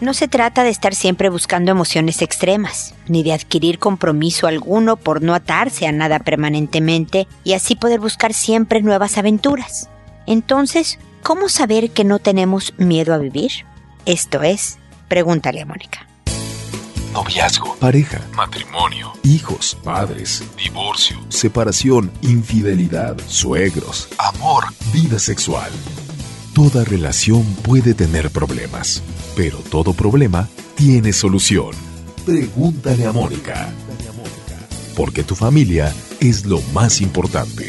No se trata de estar siempre buscando emociones extremas, ni de adquirir compromiso alguno por no atarse a nada permanentemente y así poder buscar siempre nuevas aventuras. Entonces, ¿cómo saber que no tenemos miedo a vivir? Esto es, pregúntale a Mónica. Noviazgo, pareja, matrimonio, hijos, padres, divorcio, separación, infidelidad, suegros, amor, vida sexual. Toda relación puede tener problemas, pero todo problema tiene solución. Pregúntale a Mónica. Porque tu familia es lo más importante.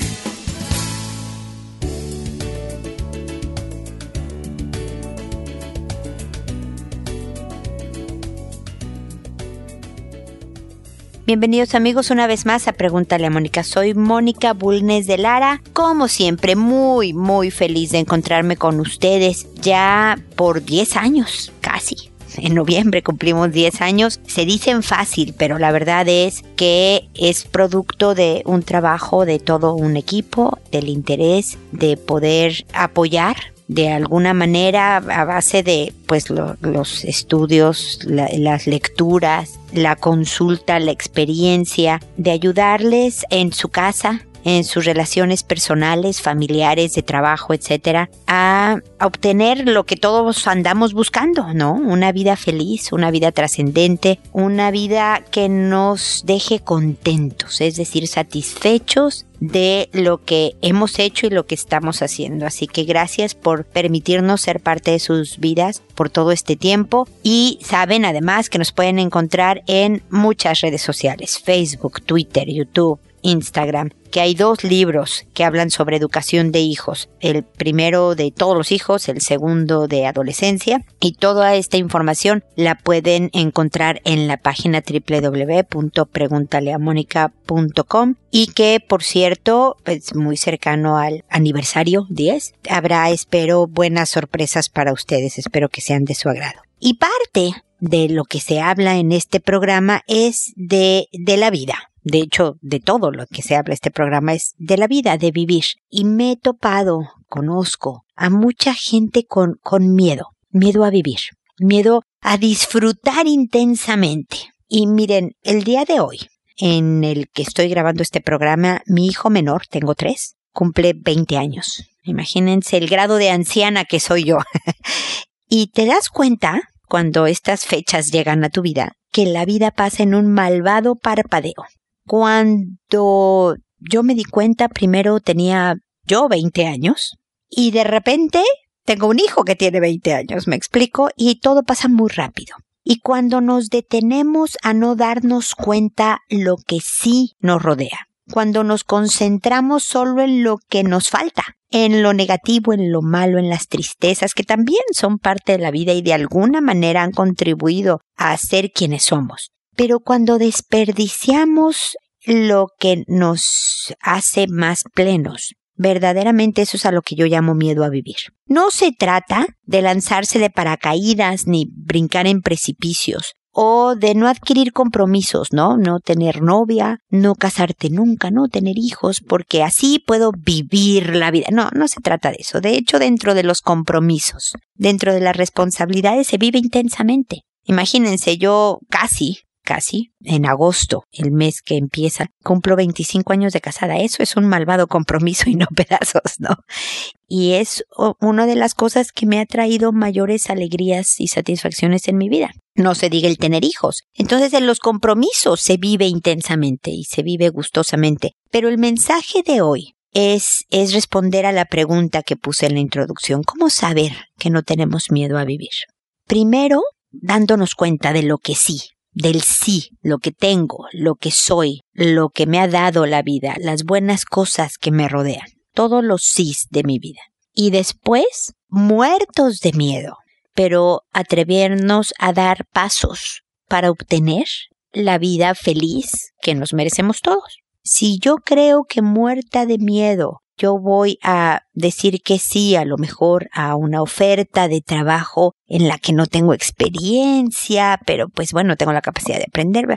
Bienvenidos amigos una vez más a Pregúntale a Mónica. Soy Mónica Bulnes de Lara. Como siempre, muy, muy feliz de encontrarme con ustedes ya por 10 años, casi. En noviembre cumplimos 10 años. Se dicen fácil, pero la verdad es que es producto de un trabajo de todo un equipo, del interés de poder apoyar de alguna manera a base de pues los estudios, las lecturas, la consulta, la experiencia, de ayudarles en su casa, en sus relaciones personales, familiares, de trabajo, etcétera, a, obtener lo que todos andamos buscando, ¿no? Una vida feliz, una vida trascendente, una vida que nos deje contentos, es decir, satisfechos de lo que hemos hecho y lo que estamos haciendo. Así que gracias por permitirnos ser parte de sus vidas por todo este tiempo y saben además que nos pueden encontrar en muchas redes sociales, Facebook, Twitter, YouTube, Instagram, que hay dos libros que hablan sobre educación de hijos. El primero de todos los hijos, el segundo de adolescencia. Y toda esta información la pueden encontrar en la página www.preguntaleamónica.com y que, por cierto, es muy cercano al aniversario 10. Habrá, espero, buenas sorpresas para ustedes. Espero que sean de su agrado. Y parte de lo que se habla en este programa es de, de la vida de hecho, de todo lo que se habla este programa es de la vida, de vivir. Y me he topado, conozco a mucha gente con, con miedo, miedo a vivir, miedo a disfrutar intensamente. Y miren, el día de hoy, en el que estoy grabando este programa, mi hijo menor, tengo tres, cumple 20 años. Imagínense el grado de anciana que soy yo. y te das cuenta, cuando estas fechas llegan a tu vida, que la vida pasa en un malvado parpadeo. Cuando yo me di cuenta, primero tenía yo 20 años y de repente tengo un hijo que tiene 20 años, me explico, y todo pasa muy rápido. Y cuando nos detenemos a no darnos cuenta lo que sí nos rodea, cuando nos concentramos solo en lo que nos falta, en lo negativo, en lo malo, en las tristezas, que también son parte de la vida y de alguna manera han contribuido a ser quienes somos. Pero cuando desperdiciamos lo que nos hace más plenos, verdaderamente eso es a lo que yo llamo miedo a vivir. No se trata de lanzarse de paracaídas ni brincar en precipicios o de no adquirir compromisos, ¿no? No tener novia, no casarte nunca, no tener hijos, porque así puedo vivir la vida. No, no se trata de eso. De hecho, dentro de los compromisos, dentro de las responsabilidades se vive intensamente. Imagínense, yo casi casi, en agosto, el mes que empieza, cumplo 25 años de casada. Eso es un malvado compromiso y no pedazos, ¿no? Y es una de las cosas que me ha traído mayores alegrías y satisfacciones en mi vida. No se diga el tener hijos. Entonces en los compromisos se vive intensamente y se vive gustosamente. Pero el mensaje de hoy es, es responder a la pregunta que puse en la introducción. ¿Cómo saber que no tenemos miedo a vivir? Primero, dándonos cuenta de lo que sí, del sí, lo que tengo, lo que soy, lo que me ha dado la vida, las buenas cosas que me rodean, todos los sís de mi vida. Y después, muertos de miedo, pero atrevernos a dar pasos para obtener la vida feliz que nos merecemos todos. Si yo creo que muerta de miedo yo voy a decir que sí a lo mejor a una oferta de trabajo en la que no tengo experiencia, pero pues bueno, tengo la capacidad de aprender,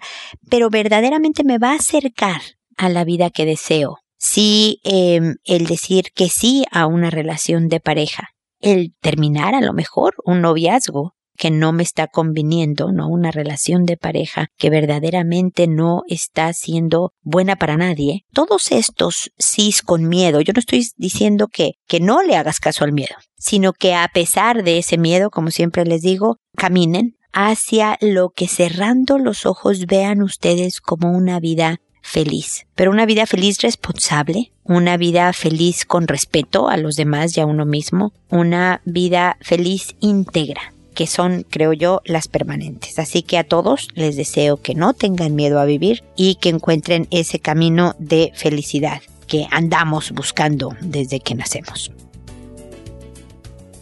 pero verdaderamente me va a acercar a la vida que deseo. Sí, em, el decir que sí a una relación de pareja, el terminar a lo mejor un noviazgo, que no me está conviniendo, ¿no? Una relación de pareja que verdaderamente no está siendo buena para nadie. Todos estos sís con miedo, yo no estoy diciendo que, que no le hagas caso al miedo, sino que a pesar de ese miedo, como siempre les digo, caminen hacia lo que cerrando los ojos vean ustedes como una vida feliz, pero una vida feliz responsable, una vida feliz con respeto a los demás y a uno mismo, una vida feliz íntegra, que son, creo yo, las permanentes. Así que a todos les deseo que no tengan miedo a vivir y que encuentren ese camino de felicidad que andamos buscando desde que nacemos.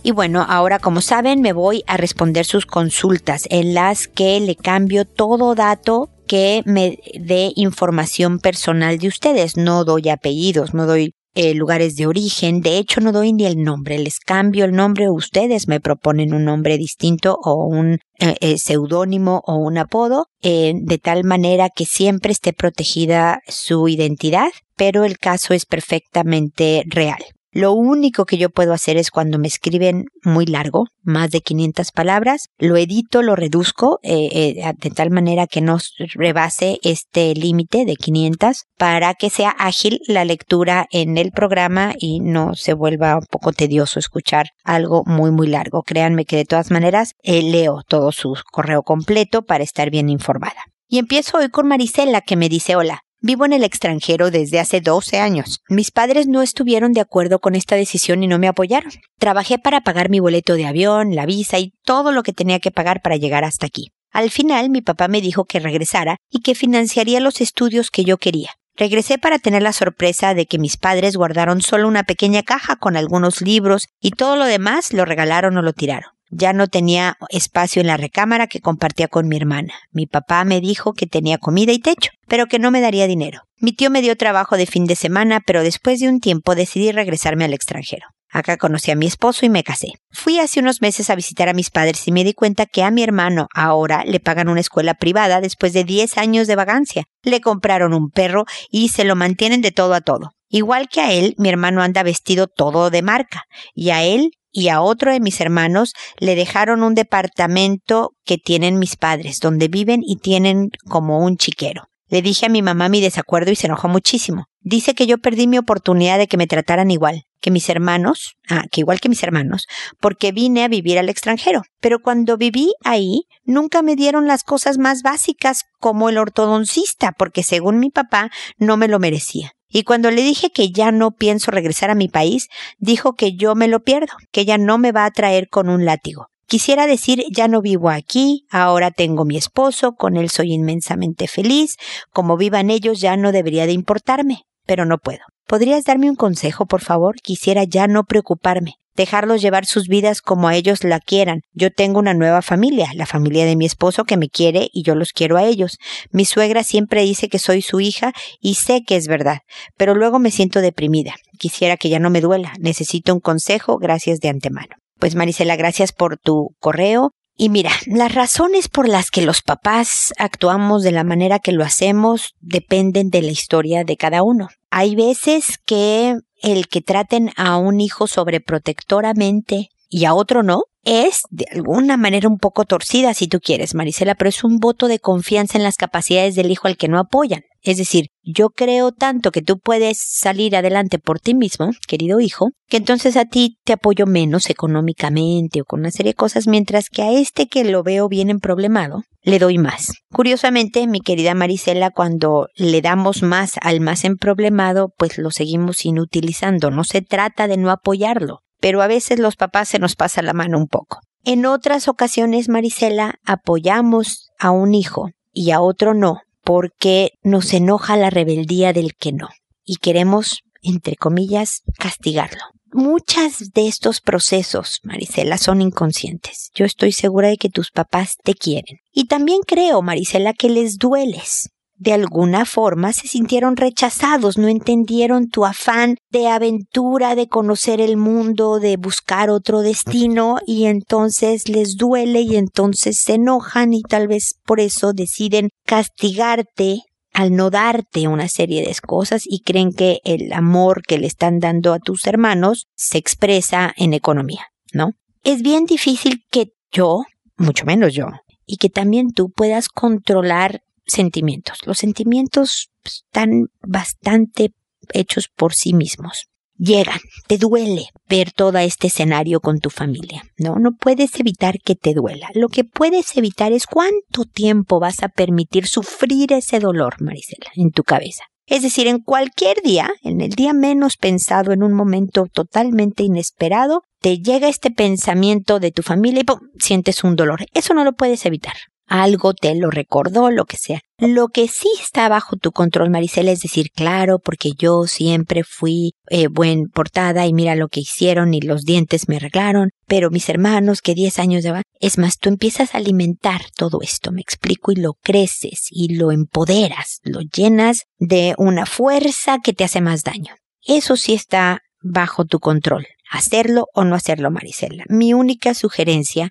Y bueno, ahora como saben me voy a responder sus consultas en las que le cambio todo dato que me dé información personal de ustedes. No doy apellidos, no doy eh, lugares de origen. De hecho, no doy ni el nombre. Les cambio el nombre. Ustedes me proponen un nombre distinto o un eh, eh, seudónimo o un apodo, de tal manera que siempre esté protegida su identidad, pero el caso es perfectamente real. Lo único que yo puedo hacer es cuando me escriben muy largo, más de 500 palabras, lo edito, lo reduzco eh, eh, de tal manera que no rebase este límite de 500 para que sea ágil la lectura en el programa y no se vuelva un poco tedioso escuchar algo muy muy largo. Créanme que de todas maneras eh, leo todo su correo completo para estar bien informada. Y empiezo hoy con Marisela que me dice hola. Vivo en el extranjero desde hace 12 años. Mis padres no estuvieron de acuerdo con esta decisión y no me apoyaron. Trabajé para pagar mi boleto de avión, la visa y todo lo que tenía que pagar para llegar hasta aquí. Al final mi papá me dijo que regresara y que financiaría los estudios que yo quería. Regresé para tener la sorpresa de que mis padres guardaron solo una pequeña caja con algunos libros y todo lo demás lo regalaron o lo tiraron. Ya no tenía espacio en la recámara que compartía con mi hermana. Mi papá me dijo que tenía comida y techo, pero que no me daría dinero. Mi tío me dio trabajo de fin de semana, pero después de un tiempo decidí regresarme al extranjero. Acá conocí a mi esposo y me casé. Fui hace unos meses a visitar a mis padres y me di cuenta que a mi hermano ahora le pagan una escuela privada después de 10 años de vagancia. Le compraron un perro y se lo mantienen de todo a todo. Igual que a él, mi hermano anda vestido todo de marca, y a él y a otro de mis hermanos le dejaron un departamento que tienen mis padres, donde viven y tienen como un chiquero. Le dije a mi mamá mi desacuerdo y se enojó muchísimo. Dice que yo perdí mi oportunidad de que me trataran igual que mis hermanos, ah, que igual que mis hermanos, porque vine a vivir al extranjero. Pero cuando viví ahí, nunca me dieron las cosas más básicas como el ortodoncista, porque según mi papá no me lo merecía. Y cuando le dije que ya no pienso regresar a mi país, dijo que yo me lo pierdo, que ella no me va a traer con un látigo. Quisiera decir, ya no vivo aquí, ahora tengo mi esposo, con él soy inmensamente feliz, como vivan ellos ya no debería de importarme, pero no puedo. ¿Podrías darme un consejo, por favor? Quisiera ya no preocuparme dejarlos llevar sus vidas como a ellos la quieran. Yo tengo una nueva familia, la familia de mi esposo que me quiere y yo los quiero a ellos. Mi suegra siempre dice que soy su hija y sé que es verdad, pero luego me siento deprimida. Quisiera que ya no me duela. Necesito un consejo, gracias de antemano. Pues Marisela, gracias por tu correo. Y mira, las razones por las que los papás actuamos de la manera que lo hacemos dependen de la historia de cada uno. Hay veces que el que traten a un hijo sobreprotectoramente y a otro no, es de alguna manera un poco torcida si tú quieres, Marisela, pero es un voto de confianza en las capacidades del hijo al que no apoyan. Es decir, yo creo tanto que tú puedes salir adelante por ti mismo, querido hijo, que entonces a ti te apoyo menos económicamente o con una serie de cosas, mientras que a este que lo veo bien en problemado, le doy más. Curiosamente, mi querida Marisela, cuando le damos más al más en problemado, pues lo seguimos inutilizando. No se trata de no apoyarlo, pero a veces los papás se nos pasa la mano un poco. En otras ocasiones, Marisela, apoyamos a un hijo y a otro no, porque nos enoja la rebeldía del que no y queremos, entre comillas, castigarlo. Muchas de estos procesos, Marisela, son inconscientes. Yo estoy segura de que tus papás te quieren. Y también creo, Marisela, que les dueles de alguna forma se sintieron rechazados, no entendieron tu afán de aventura, de conocer el mundo, de buscar otro destino y entonces les duele y entonces se enojan y tal vez por eso deciden castigarte al no darte una serie de cosas y creen que el amor que le están dando a tus hermanos se expresa en economía, ¿no? Es bien difícil que yo mucho menos yo, y que también tú puedas controlar sentimientos. Los sentimientos están bastante hechos por sí mismos. Llegan, te duele ver todo este escenario con tu familia. No, no puedes evitar que te duela. Lo que puedes evitar es cuánto tiempo vas a permitir sufrir ese dolor, Marisela, en tu cabeza. Es decir, en cualquier día, en el día menos pensado, en un momento totalmente inesperado, te llega este pensamiento de tu familia y ¡pum! sientes un dolor. Eso no lo puedes evitar algo te lo recordó, lo que sea. Lo que sí está bajo tu control, Maricela, es decir, claro, porque yo siempre fui eh, buen portada y mira lo que hicieron y los dientes me arreglaron, pero mis hermanos que 10 años llevan, es más, tú empiezas a alimentar todo esto, me explico, y lo creces y lo empoderas, lo llenas de una fuerza que te hace más daño. Eso sí está bajo tu control, hacerlo o no hacerlo, Marisela. Mi única sugerencia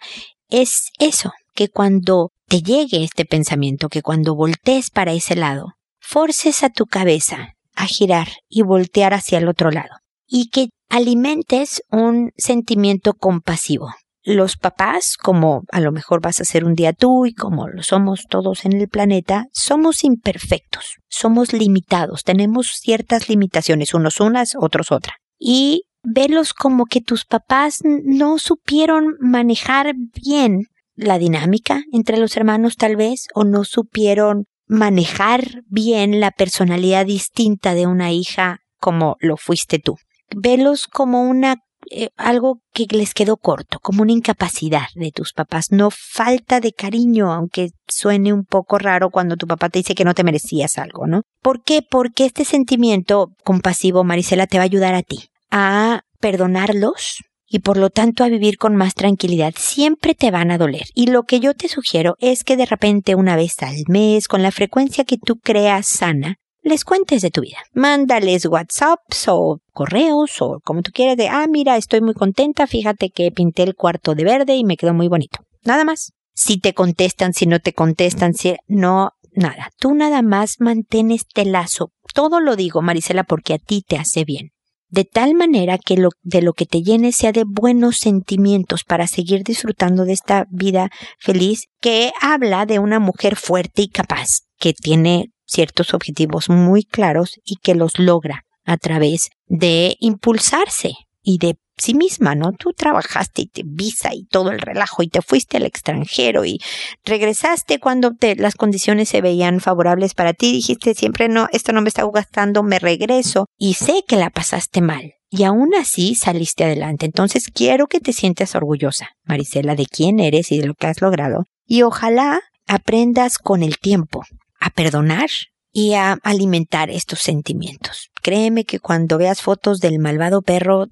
es eso, que cuando te llegue este pensamiento, que cuando voltees para ese lado, forces a tu cabeza a girar y voltear hacia el otro lado, y que alimentes un sentimiento compasivo. Los papás, como a lo mejor vas a ser un día tú y como lo somos todos en el planeta, somos imperfectos, somos limitados, tenemos ciertas limitaciones, unos unas, otros otra. Y velos como que tus papás no supieron manejar bien la dinámica entre los hermanos tal vez o no supieron manejar bien la personalidad distinta de una hija como lo fuiste tú. Velos como una eh, algo que les quedó corto, como una incapacidad de tus papás, no falta de cariño, aunque suene un poco raro cuando tu papá te dice que no te merecías algo, ¿no? ¿Por qué? Porque este sentimiento compasivo, Marisela, te va a ayudar a ti a perdonarlos, y por lo tanto a vivir con más tranquilidad. Siempre te van a doler. Y lo que yo te sugiero es que de repente una vez al mes, con la frecuencia que tú creas sana, les cuentes de tu vida. Mándales WhatsApps o correos o como tú quieras de, ah, mira, estoy muy contenta, fíjate que pinté el cuarto de verde y me quedó muy bonito. Nada más. Si te contestan, si no te contestan, si no, nada. Tú nada más mantén este lazo. Todo lo digo, Marisela, porque a ti te hace bien de tal manera que lo, de lo que te llene sea de buenos sentimientos para seguir disfrutando de esta vida feliz que habla de una mujer fuerte y capaz, que tiene ciertos objetivos muy claros y que los logra a través de impulsarse y de sí misma, ¿no? Tú trabajaste y te visa y todo el relajo y te fuiste al extranjero y regresaste cuando te, las condiciones se veían favorables para ti. Dijiste siempre, no, esto no me está gustando, me regreso y sé que la pasaste mal. Y aún así saliste adelante. Entonces quiero que te sientas orgullosa, Marisela, de quién eres y de lo que has logrado. Y ojalá aprendas con el tiempo a perdonar y a alimentar estos sentimientos. Créeme que cuando veas fotos del malvado perro,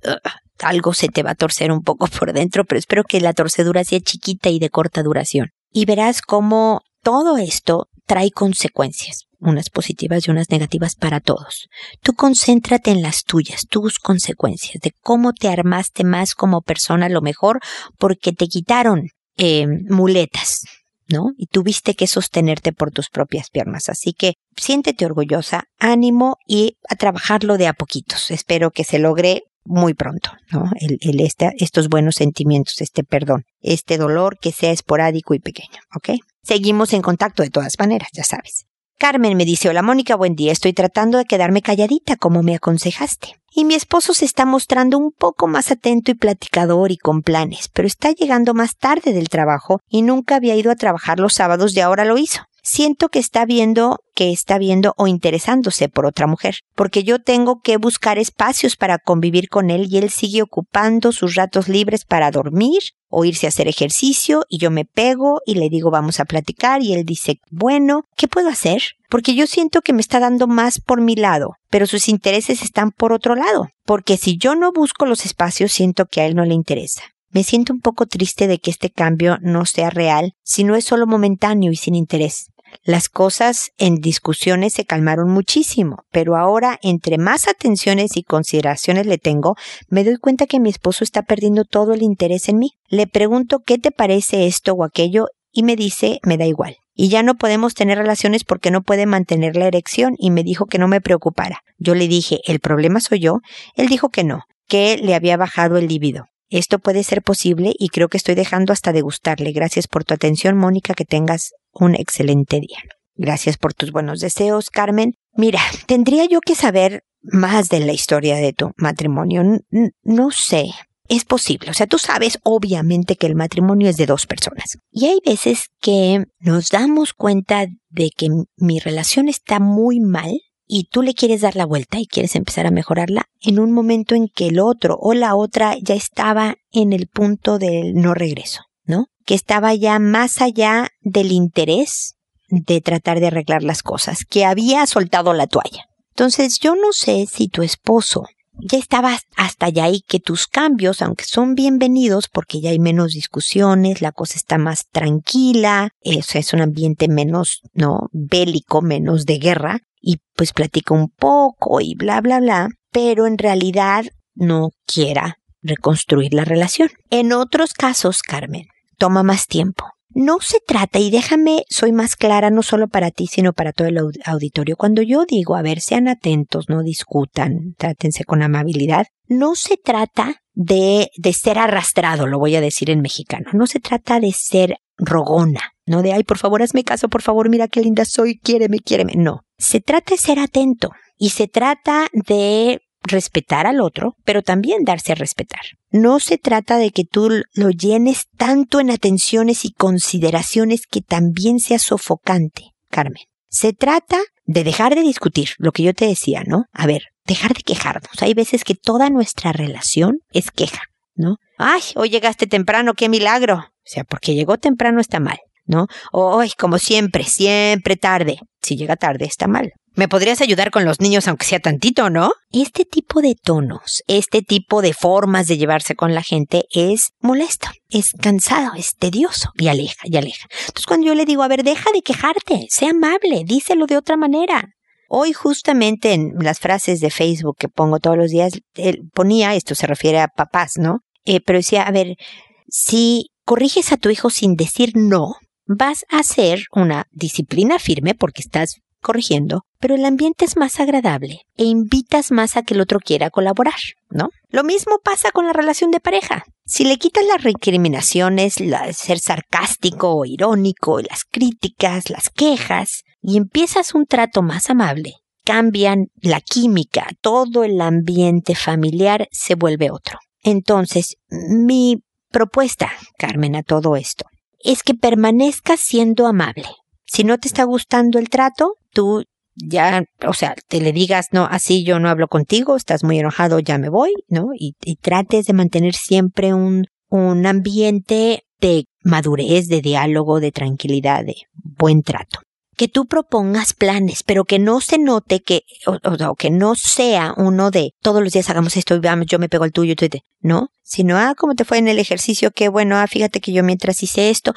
algo se te va a torcer un poco por dentro, pero espero que la torcedura sea chiquita y de corta duración. Y verás cómo todo esto trae consecuencias, unas positivas y unas negativas para todos. Tú concéntrate en las tuyas, tus consecuencias, de cómo te armaste más como persona lo mejor porque te quitaron eh, muletas, ¿no? Y tuviste que sostenerte por tus propias piernas. Así que siéntete orgullosa, ánimo y a trabajarlo de a poquitos. Espero que se logre muy pronto, ¿no? El, el estos buenos sentimientos, este perdón, este dolor que sea esporádico y pequeño, ¿ok? Seguimos en contacto de todas maneras, ya sabes. Carmen me dice, hola Mónica, buen día, estoy tratando de quedarme calladita como me aconsejaste. Y mi esposo se está mostrando un poco más atento y platicador y con planes, pero está llegando más tarde del trabajo y nunca había ido a trabajar los sábados y ahora lo hizo siento que está viendo, que está viendo o interesándose por otra mujer, porque yo tengo que buscar espacios para convivir con él y él sigue ocupando sus ratos libres para dormir o irse a hacer ejercicio y yo me pego y le digo vamos a platicar y él dice, bueno, ¿qué puedo hacer? Porque yo siento que me está dando más por mi lado, pero sus intereses están por otro lado, porque si yo no busco los espacios siento que a él no le interesa. Me siento un poco triste de que este cambio no sea real, si no es solo momentáneo y sin interés. Las cosas en discusiones se calmaron muchísimo, pero ahora entre más atenciones y consideraciones le tengo, me doy cuenta que mi esposo está perdiendo todo el interés en mí. Le pregunto qué te parece esto o aquello y me dice me da igual. Y ya no podemos tener relaciones porque no puede mantener la erección y me dijo que no me preocupara. Yo le dije, ¿el problema soy yo? Él dijo que no, que le había bajado el líbido. Esto puede ser posible y creo que estoy dejando hasta de gustarle. Gracias por tu atención, Mónica, que tengas un excelente día. Gracias por tus buenos deseos, Carmen. Mira, tendría yo que saber más de la historia de tu matrimonio. no sé, es posible. O sea, tú sabes obviamente que el matrimonio es de dos personas. Y hay veces que nos damos cuenta de que mi relación está muy mal y tú le quieres dar la vuelta y quieres empezar a mejorarla en un momento en que el otro o la otra ya estaba en el punto del no regreso. Que estaba ya más allá del interés de tratar de arreglar las cosas, que había soltado la toalla. Entonces yo no sé si tu esposo ya estaba hasta allá y que tus cambios, aunque son bienvenidos porque ya hay menos discusiones, la cosa está más tranquila, es, es un ambiente menos, no, bélico, menos de guerra, y pues platica un poco y bla, bla, bla, pero en realidad no quiera reconstruir la relación. En otros casos, Carmen, toma más tiempo. No se trata, y déjame, soy más clara no solo para ti, sino para todo el auditorio. Cuando yo digo, a ver, sean atentos, no discutan, trátense con amabilidad, no se trata de, de ser arrastrado, lo voy a decir en mexicano, no se trata de ser rogona, no de, ay, por favor, hazme caso, por favor, mira qué linda soy, quiéreme, quiéreme. No, se trata de ser atento y se trata de respetar al otro, pero también darse a respetar. No se trata de que tú lo llenes tanto en atenciones y consideraciones que también sea sofocante, Carmen. Se trata de dejar de discutir, lo que yo te decía, ¿no? A ver, dejar de quejarnos. Hay veces que toda nuestra relación es queja, ¿no? Ay, hoy llegaste temprano, qué milagro. O sea, porque llegó temprano está mal, ¿no? Ay, como siempre, siempre tarde. Si llega tarde está mal. ¿Me podrías ayudar con los niños aunque sea tantito, no? Este tipo de tonos, este tipo de formas de llevarse con la gente es molesto, es cansado, es tedioso y aleja y aleja. Entonces cuando yo le digo, a ver, deja de quejarte, sea amable, díselo de otra manera. Hoy justamente en las frases de Facebook que pongo todos los días, él ponía, esto se refiere a papás, ¿no? Eh, pero decía, a ver, si corriges a tu hijo sin decir no, vas a hacer una disciplina firme porque estás corrigiendo, pero el ambiente es más agradable e invitas más a que el otro quiera colaborar, ¿no? Lo mismo pasa con la relación de pareja. Si le quitas las recriminaciones, ser sarcástico o irónico, las críticas, las quejas, y empiezas un trato más amable, cambian la química, todo el ambiente familiar se vuelve otro. Entonces, mi propuesta, Carmen, a todo esto, es que permanezcas siendo amable. Si no te está gustando el trato, tú ya, o sea, te le digas, no, así yo no hablo contigo, estás muy enojado, ya me voy, ¿no? Y, trates de mantener siempre un, un ambiente de madurez, de diálogo, de tranquilidad, de buen trato. Que tú propongas planes, pero que no se note que, o, que no sea uno de todos los días hagamos esto y vamos, yo me pego al tuyo, no, sino, ah, cómo te fue en el ejercicio, qué bueno, ah, fíjate que yo mientras hice esto,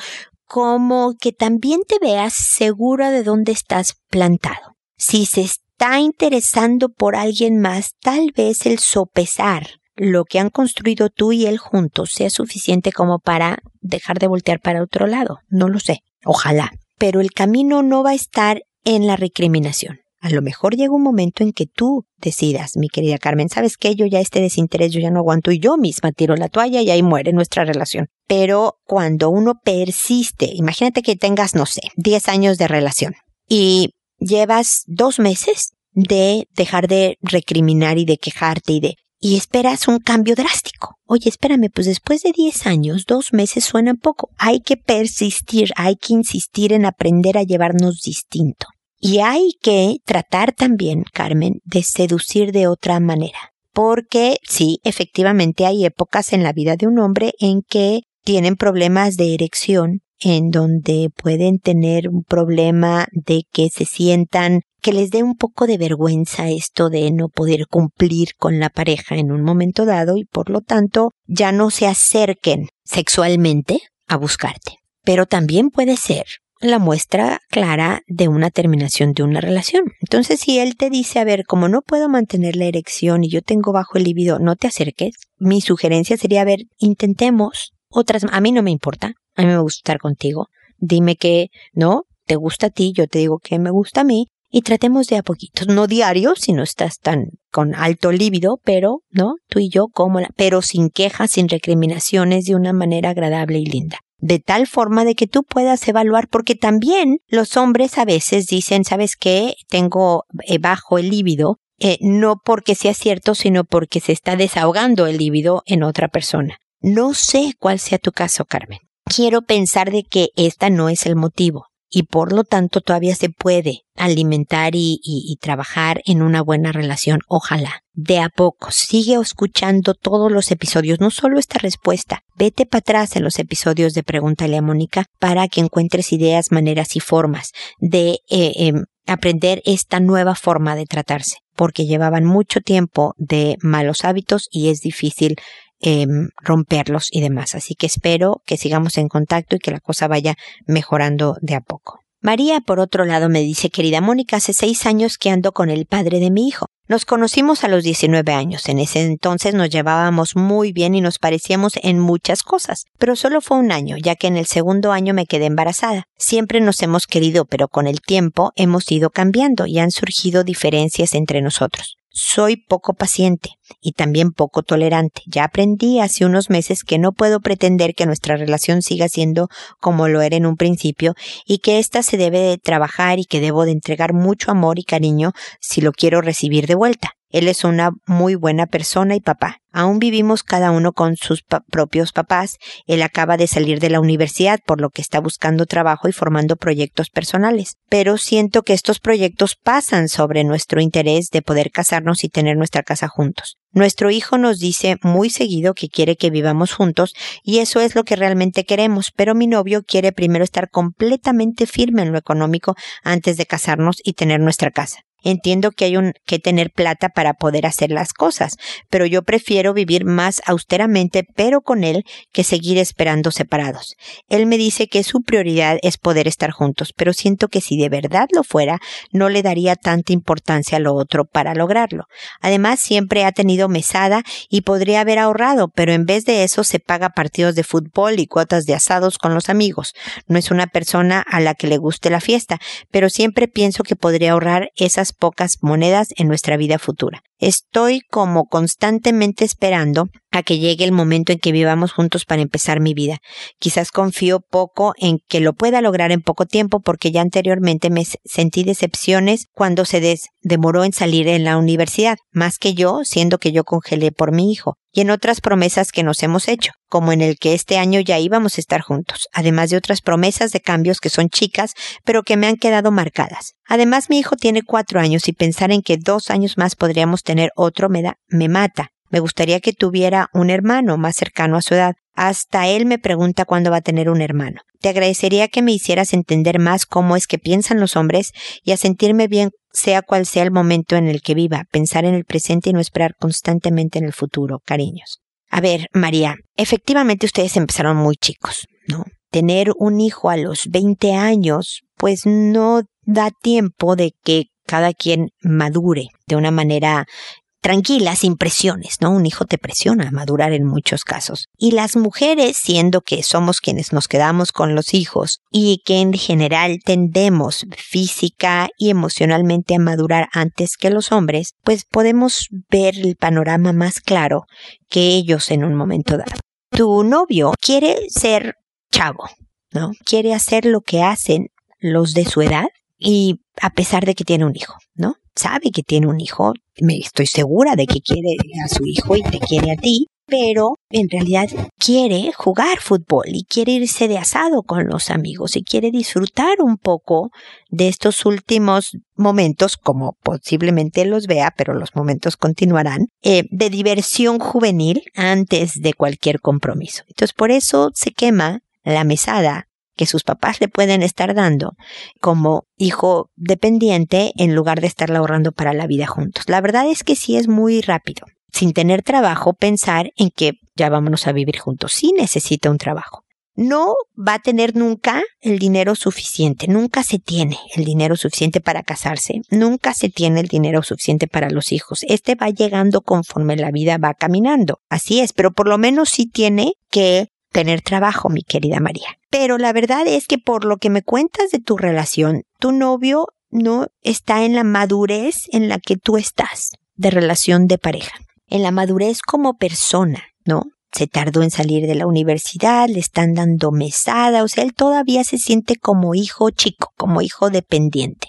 como que también te veas segura de dónde estás plantado. Si se está interesando por alguien más, tal vez el sopesar lo que han construido tú y él juntos sea suficiente como para dejar de voltear para otro lado. No lo sé. Ojalá. Pero el camino no va a estar en la recriminación. A lo mejor llega un momento en que tú decidas, mi querida Carmen, sabes que yo ya este desinterés yo ya no aguanto y yo misma tiro la toalla y ahí muere nuestra relación. Pero cuando uno persiste, imagínate que tengas, no sé, 10 años de relación y llevas dos meses de dejar de recriminar y de quejarte y de y esperas un cambio drástico. Oye, espérame, pues después de 10 años, dos meses suenan poco. Hay que persistir, hay que insistir en aprender a llevarnos distinto. Y hay que tratar también, Carmen, de seducir de otra manera. Porque sí, efectivamente hay épocas en la vida de un hombre en que tienen problemas de erección, en donde pueden tener un problema de que se sientan, que les dé un poco de vergüenza esto de no poder cumplir con la pareja en un momento dado y por lo tanto ya no se acerquen sexualmente a buscarte. Pero también puede ser la muestra clara de una terminación de una relación. Entonces, si él te dice, a ver, como no puedo mantener la erección y yo tengo bajo el libido, no te acerques, mi sugerencia sería, a ver, intentemos otras, a mí no me importa, a mí me gusta estar contigo, dime que no, te gusta a ti, yo te digo que me gusta a mí, y tratemos de a poquitos, no diario si no estás tan con alto líbido, pero, ¿no? Tú y yo cómoda, pero sin quejas, sin recriminaciones, de una manera agradable y linda. De tal forma de que tú puedas evaluar, porque también los hombres a veces dicen, ¿sabes qué? Tengo eh, bajo el líbido, eh, no porque sea cierto, sino porque se está desahogando el líbido en otra persona. No sé cuál sea tu caso, Carmen. Quiero pensar de que esta no es el motivo y por lo tanto todavía se puede alimentar y, y, trabajar en una buena relación. Ojalá. De a poco. Sigue escuchando todos los episodios, no solo esta respuesta. Vete para atrás en los episodios de Pregúntale a Mónica para que encuentres ideas, maneras y formas de eh, em, aprender esta nueva forma de tratarse, porque llevaban mucho tiempo de malos hábitos y es difícil Em, romperlos y demás. Así que espero que sigamos en contacto y que la cosa vaya mejorando de a poco. María, por otro lado, me dice, querida Mónica, hace seis años que ando con el padre de mi hijo. Nos conocimos a los 19 años. En ese entonces nos llevábamos muy bien y nos parecíamos en muchas cosas. Pero solo fue un año, ya que en el segundo año me quedé embarazada. Siempre nos hemos querido, pero con el tiempo hemos ido cambiando y han surgido diferencias entre nosotros. Soy poco paciente y también poco tolerante. Ya aprendí hace unos meses que no puedo pretender que nuestra relación siga siendo como lo era en un principio y que ésta se debe de trabajar y que debo de entregar mucho amor y cariño si lo quiero recibir de vuelta. Él es una muy buena persona y papá. Aún vivimos cada uno con sus propios papás. Él acaba de salir de la universidad, por lo que está buscando trabajo y formando proyectos personales. Pero siento que estos proyectos pasan sobre nuestro interés de poder casarnos y tener nuestra casa juntos. Nuestro hijo nos dice muy seguido que quiere que vivamos juntos y eso es lo que realmente queremos, pero mi novio quiere primero estar completamente firme en lo económico antes de casarnos y tener nuestra casa. Entiendo que hay un, que tener plata para poder hacer las cosas, pero yo prefiero vivir más austeramente, pero con él, que seguir esperando separados. Él me dice que su prioridad es poder estar juntos, pero siento que si de verdad lo fuera, no le daría tanta importancia a lo otro para lograrlo. Además, siempre ha tenido mesada y podría haber ahorrado, pero en vez de eso se paga partidos de fútbol y cuotas de asados con los amigos. No es una persona a la que le guste la fiesta, pero siempre pienso que podría ahorrar esas pocas monedas en nuestra vida futura. Estoy como constantemente esperando a que llegue el momento en que vivamos juntos para empezar mi vida. Quizás confío poco en que lo pueda lograr en poco tiempo porque ya anteriormente me sentí decepciones cuando se demoró en salir en la universidad, más que yo, siendo que yo congelé por mi hijo, y en otras promesas que nos hemos hecho, como en el que este año ya íbamos a estar juntos, además de otras promesas de cambios que son chicas, pero que me han quedado marcadas. Además, mi hijo tiene cuatro años y pensar en que dos años más podríamos tener otro me, da, me mata. Me gustaría que tuviera un hermano más cercano a su edad. Hasta él me pregunta cuándo va a tener un hermano. Te agradecería que me hicieras entender más cómo es que piensan los hombres y a sentirme bien sea cual sea el momento en el que viva, pensar en el presente y no esperar constantemente en el futuro, cariños. A ver, María, efectivamente ustedes empezaron muy chicos, ¿no? Tener un hijo a los 20 años, pues no da tiempo de que cada quien madure de una manera tranquila, sin presiones, ¿no? Un hijo te presiona a madurar en muchos casos. Y las mujeres, siendo que somos quienes nos quedamos con los hijos y que en general tendemos física y emocionalmente a madurar antes que los hombres, pues podemos ver el panorama más claro que ellos en un momento dado. Tu novio quiere ser chavo, ¿no? Quiere hacer lo que hacen los de su edad y a pesar de que tiene un hijo, ¿no? Sabe que tiene un hijo, me estoy segura de que quiere a su hijo y te quiere a ti, pero en realidad quiere jugar fútbol y quiere irse de asado con los amigos y quiere disfrutar un poco de estos últimos momentos, como posiblemente los vea, pero los momentos continuarán, eh, de diversión juvenil antes de cualquier compromiso. Entonces por eso se quema la mesada que sus papás le pueden estar dando como hijo dependiente en lugar de estarla ahorrando para la vida juntos. La verdad es que sí es muy rápido. Sin tener trabajo, pensar en que ya vámonos a vivir juntos. Sí necesita un trabajo. No va a tener nunca el dinero suficiente, nunca se tiene el dinero suficiente para casarse, nunca se tiene el dinero suficiente para los hijos. Este va llegando conforme la vida va caminando. Así es, pero por lo menos sí tiene que tener trabajo, mi querida María. Pero la verdad es que por lo que me cuentas de tu relación, tu novio no está en la madurez en la que tú estás de relación de pareja, en la madurez como persona, ¿no? Se tardó en salir de la universidad, le están dando mesada, o sea, él todavía se siente como hijo chico, como hijo dependiente.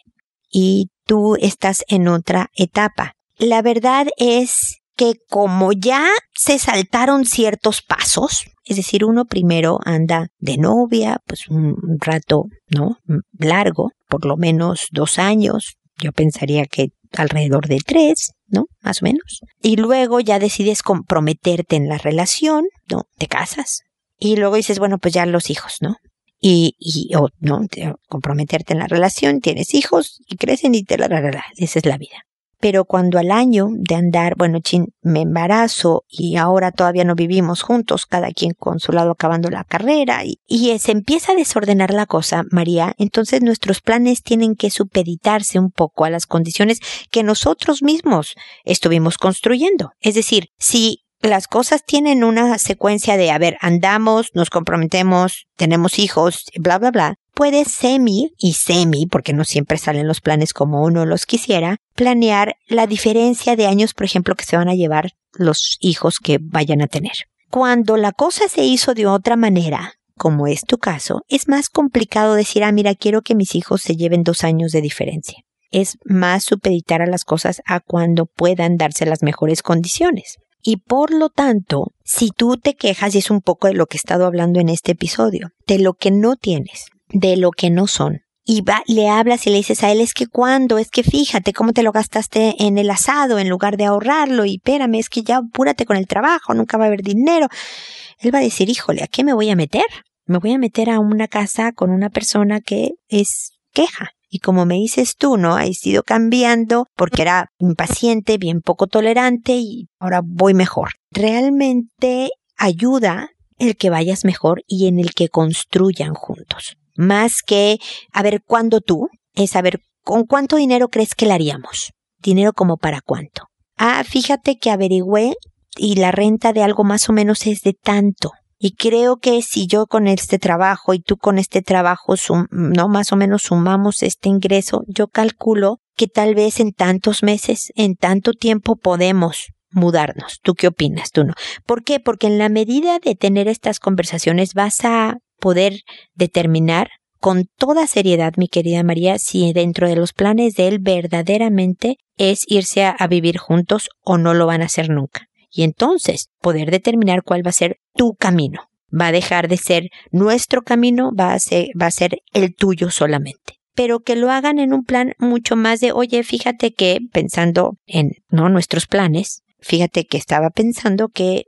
Y tú estás en otra etapa. La verdad es que como ya se saltaron ciertos pasos, es decir, uno primero anda de novia, pues un rato, ¿no? Largo, por lo menos dos años, yo pensaría que alrededor de tres, ¿no? Más o menos. Y luego ya decides comprometerte en la relación, ¿no? Te casas. Y luego dices, bueno, pues ya los hijos, ¿no? Y, y o no, comprometerte en la relación, tienes hijos y crecen y te la, la, la, esa es la vida pero cuando al año de andar, bueno, chin, me embarazo y ahora todavía no vivimos juntos, cada quien con su lado acabando la carrera y, y se empieza a desordenar la cosa, María, entonces nuestros planes tienen que supeditarse un poco a las condiciones que nosotros mismos estuvimos construyendo. Es decir, si las cosas tienen una secuencia de, a ver, andamos, nos comprometemos, tenemos hijos, bla, bla, bla, puede semi y semi, porque no siempre salen los planes como uno los quisiera, planear la diferencia de años, por ejemplo, que se van a llevar los hijos que vayan a tener. Cuando la cosa se hizo de otra manera, como es tu caso, es más complicado decir, ah, mira, quiero que mis hijos se lleven dos años de diferencia. Es más supeditar a las cosas a cuando puedan darse las mejores condiciones. Y por lo tanto, si tú te quejas, y es un poco de lo que he estado hablando en este episodio, de lo que no tienes, de lo que no son. Y va, le hablas y le dices a él, es que cuando, es que fíjate cómo te lo gastaste en el asado en lugar de ahorrarlo y espérame, es que ya apúrate con el trabajo, nunca va a haber dinero. Él va a decir, híjole, ¿a qué me voy a meter? Me voy a meter a una casa con una persona que es queja. Y como me dices tú, ¿no? Ha ido cambiando porque era impaciente, bien poco tolerante y ahora voy mejor. Realmente ayuda el que vayas mejor y en el que construyan juntos más que a ver cuándo tú, es saber con cuánto dinero crees que la haríamos. Dinero como para cuánto. Ah, fíjate que averigüé y la renta de algo más o menos es de tanto. Y creo que si yo con este trabajo y tú con este trabajo, no más o menos sumamos este ingreso, yo calculo que tal vez en tantos meses, en tanto tiempo podemos mudarnos. ¿Tú qué opinas? Tú no. ¿Por qué? Porque en la medida de tener estas conversaciones vas a poder determinar con toda seriedad, mi querida María, si dentro de los planes de él verdaderamente es irse a, vivir juntos o no lo van a hacer nunca. Y entonces poder determinar cuál va a ser tu camino. Va a dejar de ser nuestro camino, va a ser, va a ser el tuyo solamente. Pero que lo hagan en un plan mucho más de, oye, fíjate que pensando en no nuestros planes, fíjate que estaba pensando que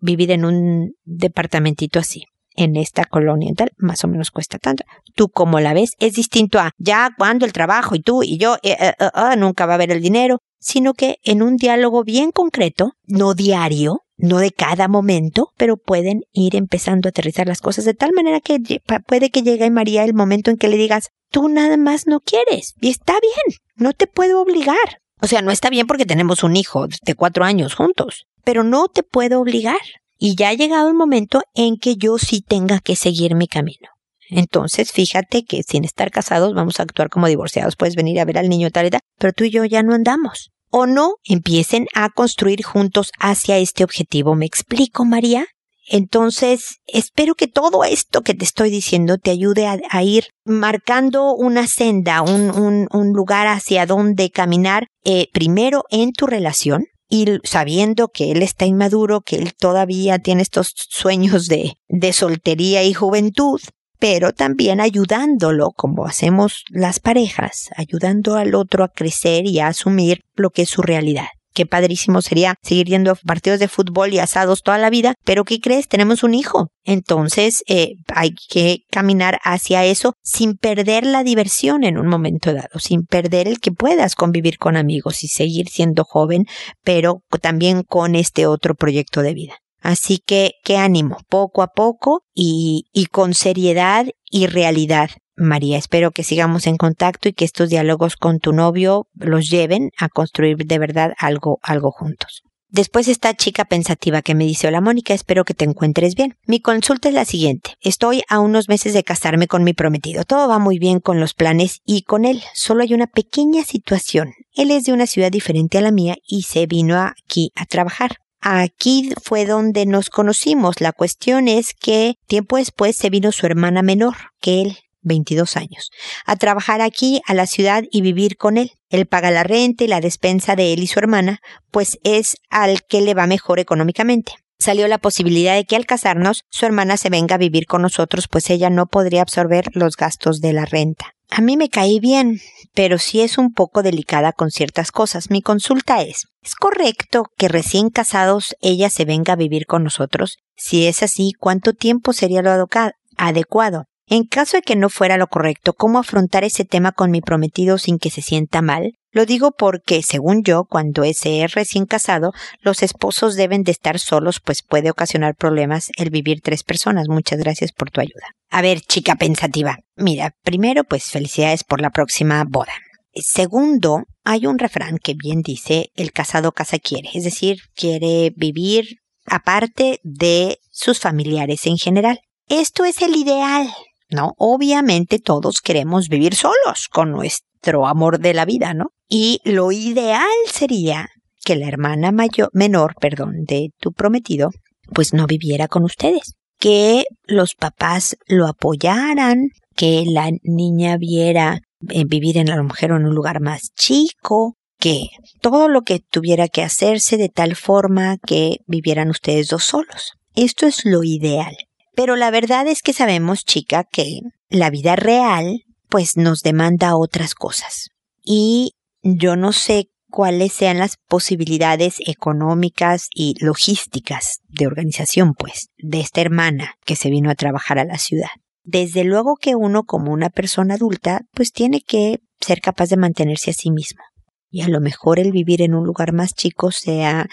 vivir en un departamentito así en esta colonia tal, más o menos cuesta tanto. Tú como la ves es distinto a ya cuando el trabajo y tú y yo eh, eh, eh, nunca va a haber el dinero, sino que en un diálogo bien concreto, no diario, no de cada momento, pero pueden ir empezando a aterrizar las cosas de tal manera que puede que llegue María el momento en que le digas, tú nada más no quieres y está bien, no te puedo obligar. O sea, no está bien porque tenemos un hijo de cuatro años juntos, pero no te puedo obligar y ya ha llegado el momento en que yo sí tenga que seguir mi camino. Entonces, fíjate que sin estar casados vamos a actuar como divorciados. Puedes venir a ver al niño tal edad, pero tú y yo ya no andamos. O no, empiecen a construir juntos hacia este objetivo. ¿Me explico, María? Entonces, espero que todo esto que te estoy diciendo te ayude a, ir marcando una senda, un, lugar hacia donde caminar, eh, primero en tu relación, y sabiendo que él está inmaduro, que él todavía tiene estos sueños de, de soltería y juventud, pero también ayudándolo, como hacemos las parejas, ayudando al otro a crecer y a asumir lo que es su realidad qué padrísimo sería seguir yendo a partidos de fútbol y asados toda la vida, pero ¿qué crees? Tenemos un hijo. Entonces eh, hay que caminar hacia eso sin perder la diversión en un momento dado, sin perder el que puedas convivir con amigos y seguir siendo joven, pero también con este otro proyecto de vida. Así que, qué ánimo, poco a poco y, con seriedad y realidad María, espero que sigamos en contacto y que estos diálogos con tu novio los lleven a construir de verdad algo, algo juntos. Después esta chica pensativa que me dice, hola Mónica, espero que te encuentres bien. Mi consulta es la siguiente. Estoy a unos meses de casarme con mi prometido. Todo va muy bien con los planes y con él. Solo hay una pequeña situación. Él es de una ciudad diferente a la mía y se vino aquí a trabajar. Aquí fue donde nos conocimos. La cuestión es que tiempo después se vino su hermana menor que él 22 años, a trabajar aquí a la ciudad y vivir con él. Él paga la renta y la despensa de él y su hermana, pues es al que le va mejor económicamente. Salió la posibilidad de que al casarnos su hermana se venga a vivir con nosotros, pues ella no podría absorber los gastos de la renta. A mí me caí bien, pero sí es un poco delicada con ciertas cosas. Mi consulta es, ¿es correcto que recién casados ella se venga a vivir con nosotros? Si es así, ¿cuánto tiempo sería lo adecuado? En caso de que no fuera lo correcto, ¿cómo afrontar ese tema con mi prometido sin que se sienta mal? Lo digo porque, según yo, cuando ese es recién casado, los esposos deben de estar solos, pues puede ocasionar problemas el vivir tres personas. Muchas gracias por tu ayuda. A ver, chica pensativa. Mira, primero, pues felicidades por la próxima boda. Segundo, hay un refrán que bien dice, el casado casa quiere, es decir, quiere vivir aparte de sus familiares en general. Esto es el ideal, ¿no? Obviamente todos queremos vivir solos con nuestro amor de la vida, ¿no? Y lo ideal sería que la hermana mayor, menor, perdón, de tu prometido, pues no viviera con ustedes. Que los papás lo apoyaran, que la niña viera eh, vivir en la mujer en un lugar más chico, que todo lo que tuviera que hacerse de tal forma que vivieran ustedes dos solos. Esto es lo ideal. Pero la verdad es que sabemos, chica, que la vida real pues nos demanda otras cosas. Y yo no sé cuáles sean las posibilidades económicas y logísticas de organización, pues, de esta hermana que se vino a trabajar a la ciudad. Desde luego que uno como una persona adulta, pues tiene que ser capaz de mantenerse a sí mismo. Y a lo mejor el vivir en un lugar más chico sea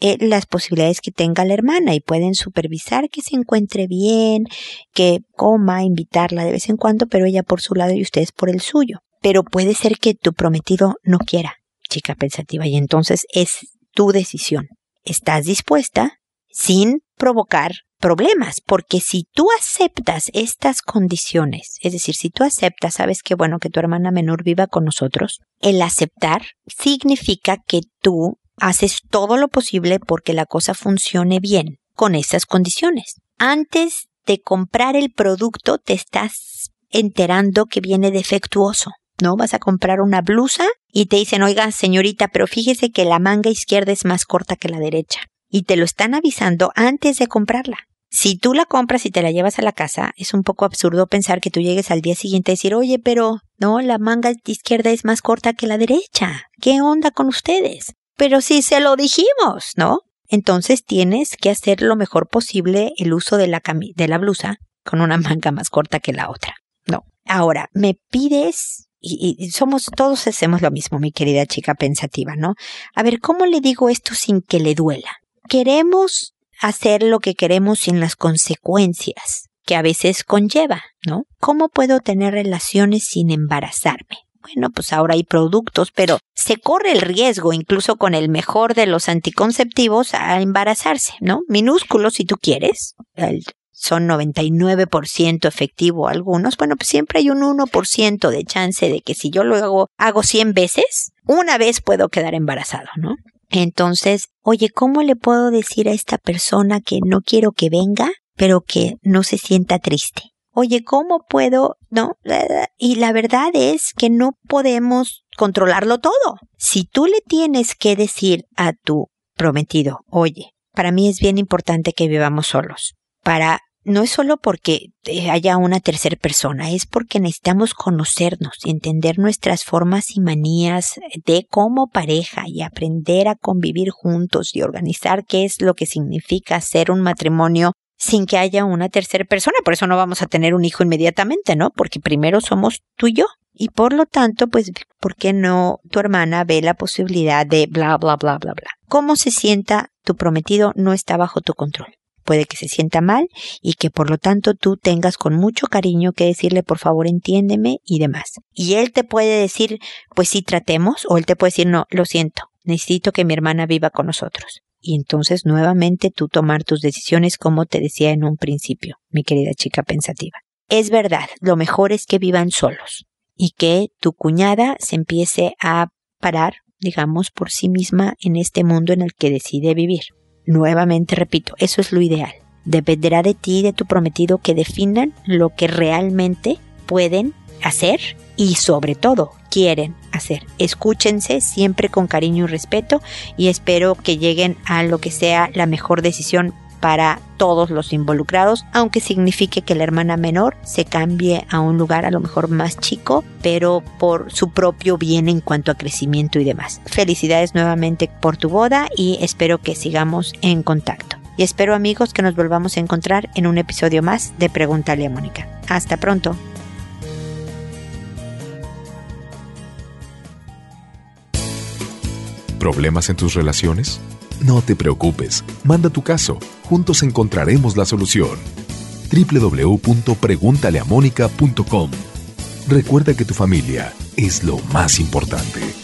eh, las posibilidades que tenga la hermana y pueden supervisar que se encuentre bien, que coma, invitarla de vez en cuando, pero ella por su lado y ustedes por el suyo. Pero puede ser que tu prometido no quiera, chica pensativa, y entonces es tu decisión. ¿Estás dispuesta sin provocar problemas, porque si tú aceptas estas condiciones, es decir, si tú aceptas, sabes que bueno que tu hermana menor viva con nosotros, el aceptar significa que tú haces todo lo posible porque la cosa funcione bien con esas condiciones. Antes de comprar el producto te estás enterando que viene defectuoso. ¿No? Vas a comprar una blusa y te dicen, oiga, señorita, pero fíjese que la manga izquierda es más corta que la derecha. Y te lo están avisando antes de comprarla. Si tú la compras y te la llevas a la casa, es un poco absurdo pensar que tú llegues al día siguiente a decir, oye, pero no, la manga izquierda es más corta que la derecha. ¿Qué onda con ustedes? Pero si se lo dijimos, ¿no? Entonces tienes que hacer lo mejor posible el uso de la, de la blusa con una manga más corta que la otra. No. Ahora, me pides y, somos, todos hacemos lo mismo, mi querida chica pensativa, ¿no? A ver, ¿cómo le digo esto sin que le duela? Queremos hacer lo que queremos sin las consecuencias que a veces conlleva, ¿no? ¿Cómo puedo tener relaciones sin embarazarme? Bueno, pues ahora hay productos, pero se corre el riesgo, incluso con el mejor de los anticonceptivos, a embarazarse, ¿no? Minúsculos si tú quieres. Son 99% efectivo algunos. Bueno, pues siempre hay un 1% de chance de que si yo lo hago, hago 100 veces, una vez puedo quedar embarazado, ¿no? Entonces, oye, ¿cómo le puedo decir a esta persona que no quiero que venga, pero que no se sienta triste? oye, ¿cómo puedo? No, y la verdad es que no podemos controlarlo todo. Si tú le tienes que decir a tu prometido, oye, para mí es bien importante que vivamos solos, para no es solo porque haya una tercera persona, es porque necesitamos conocernos y entender nuestras formas y manías de como pareja y aprender a convivir juntos y organizar qué es lo que significa ser un matrimonio sin que haya una tercera persona. Por eso no vamos a tener un hijo inmediatamente, ¿no? Porque primero somos tú y yo. Y por lo tanto, pues, ¿por qué no tu hermana ve la posibilidad de bla, bla, bla, bla, bla? ¿Cómo se sienta tu prometido no está bajo tu control? Puede que se sienta mal y que por lo tanto tú tengas con mucho cariño que decirle por favor entiéndeme y demás. Y él te puede decir pues sí tratemos o él te puede decir no, lo siento, necesito que mi hermana viva con nosotros y entonces nuevamente tú tomar tus decisiones como te decía en un principio, mi querida chica pensativa. Es verdad, lo mejor es que vivan solos y que tu cuñada se empiece a parar, digamos, por sí misma en este mundo en el que decide vivir. Nuevamente repito, eso es lo ideal. Dependerá de ti y de tu prometido que definan lo que realmente pueden hacer y sobre todo quieren hacer. Escúchense siempre con cariño y respeto y espero que lleguen a lo que sea la mejor decisión para todos los involucrados, aunque signifique que la hermana menor se cambie a un lugar a lo mejor más chico, pero por su propio bien en cuanto a crecimiento y demás. Felicidades nuevamente por tu boda y espero que sigamos en contacto. Y espero amigos que nos volvamos a encontrar en un episodio más de Pregúntale a Mónica. Hasta pronto. ¿Problemas en tus relaciones? No te preocupes, manda tu caso, juntos encontraremos la solución. www.preguntaleamónica.com Recuerda que tu familia es lo más importante.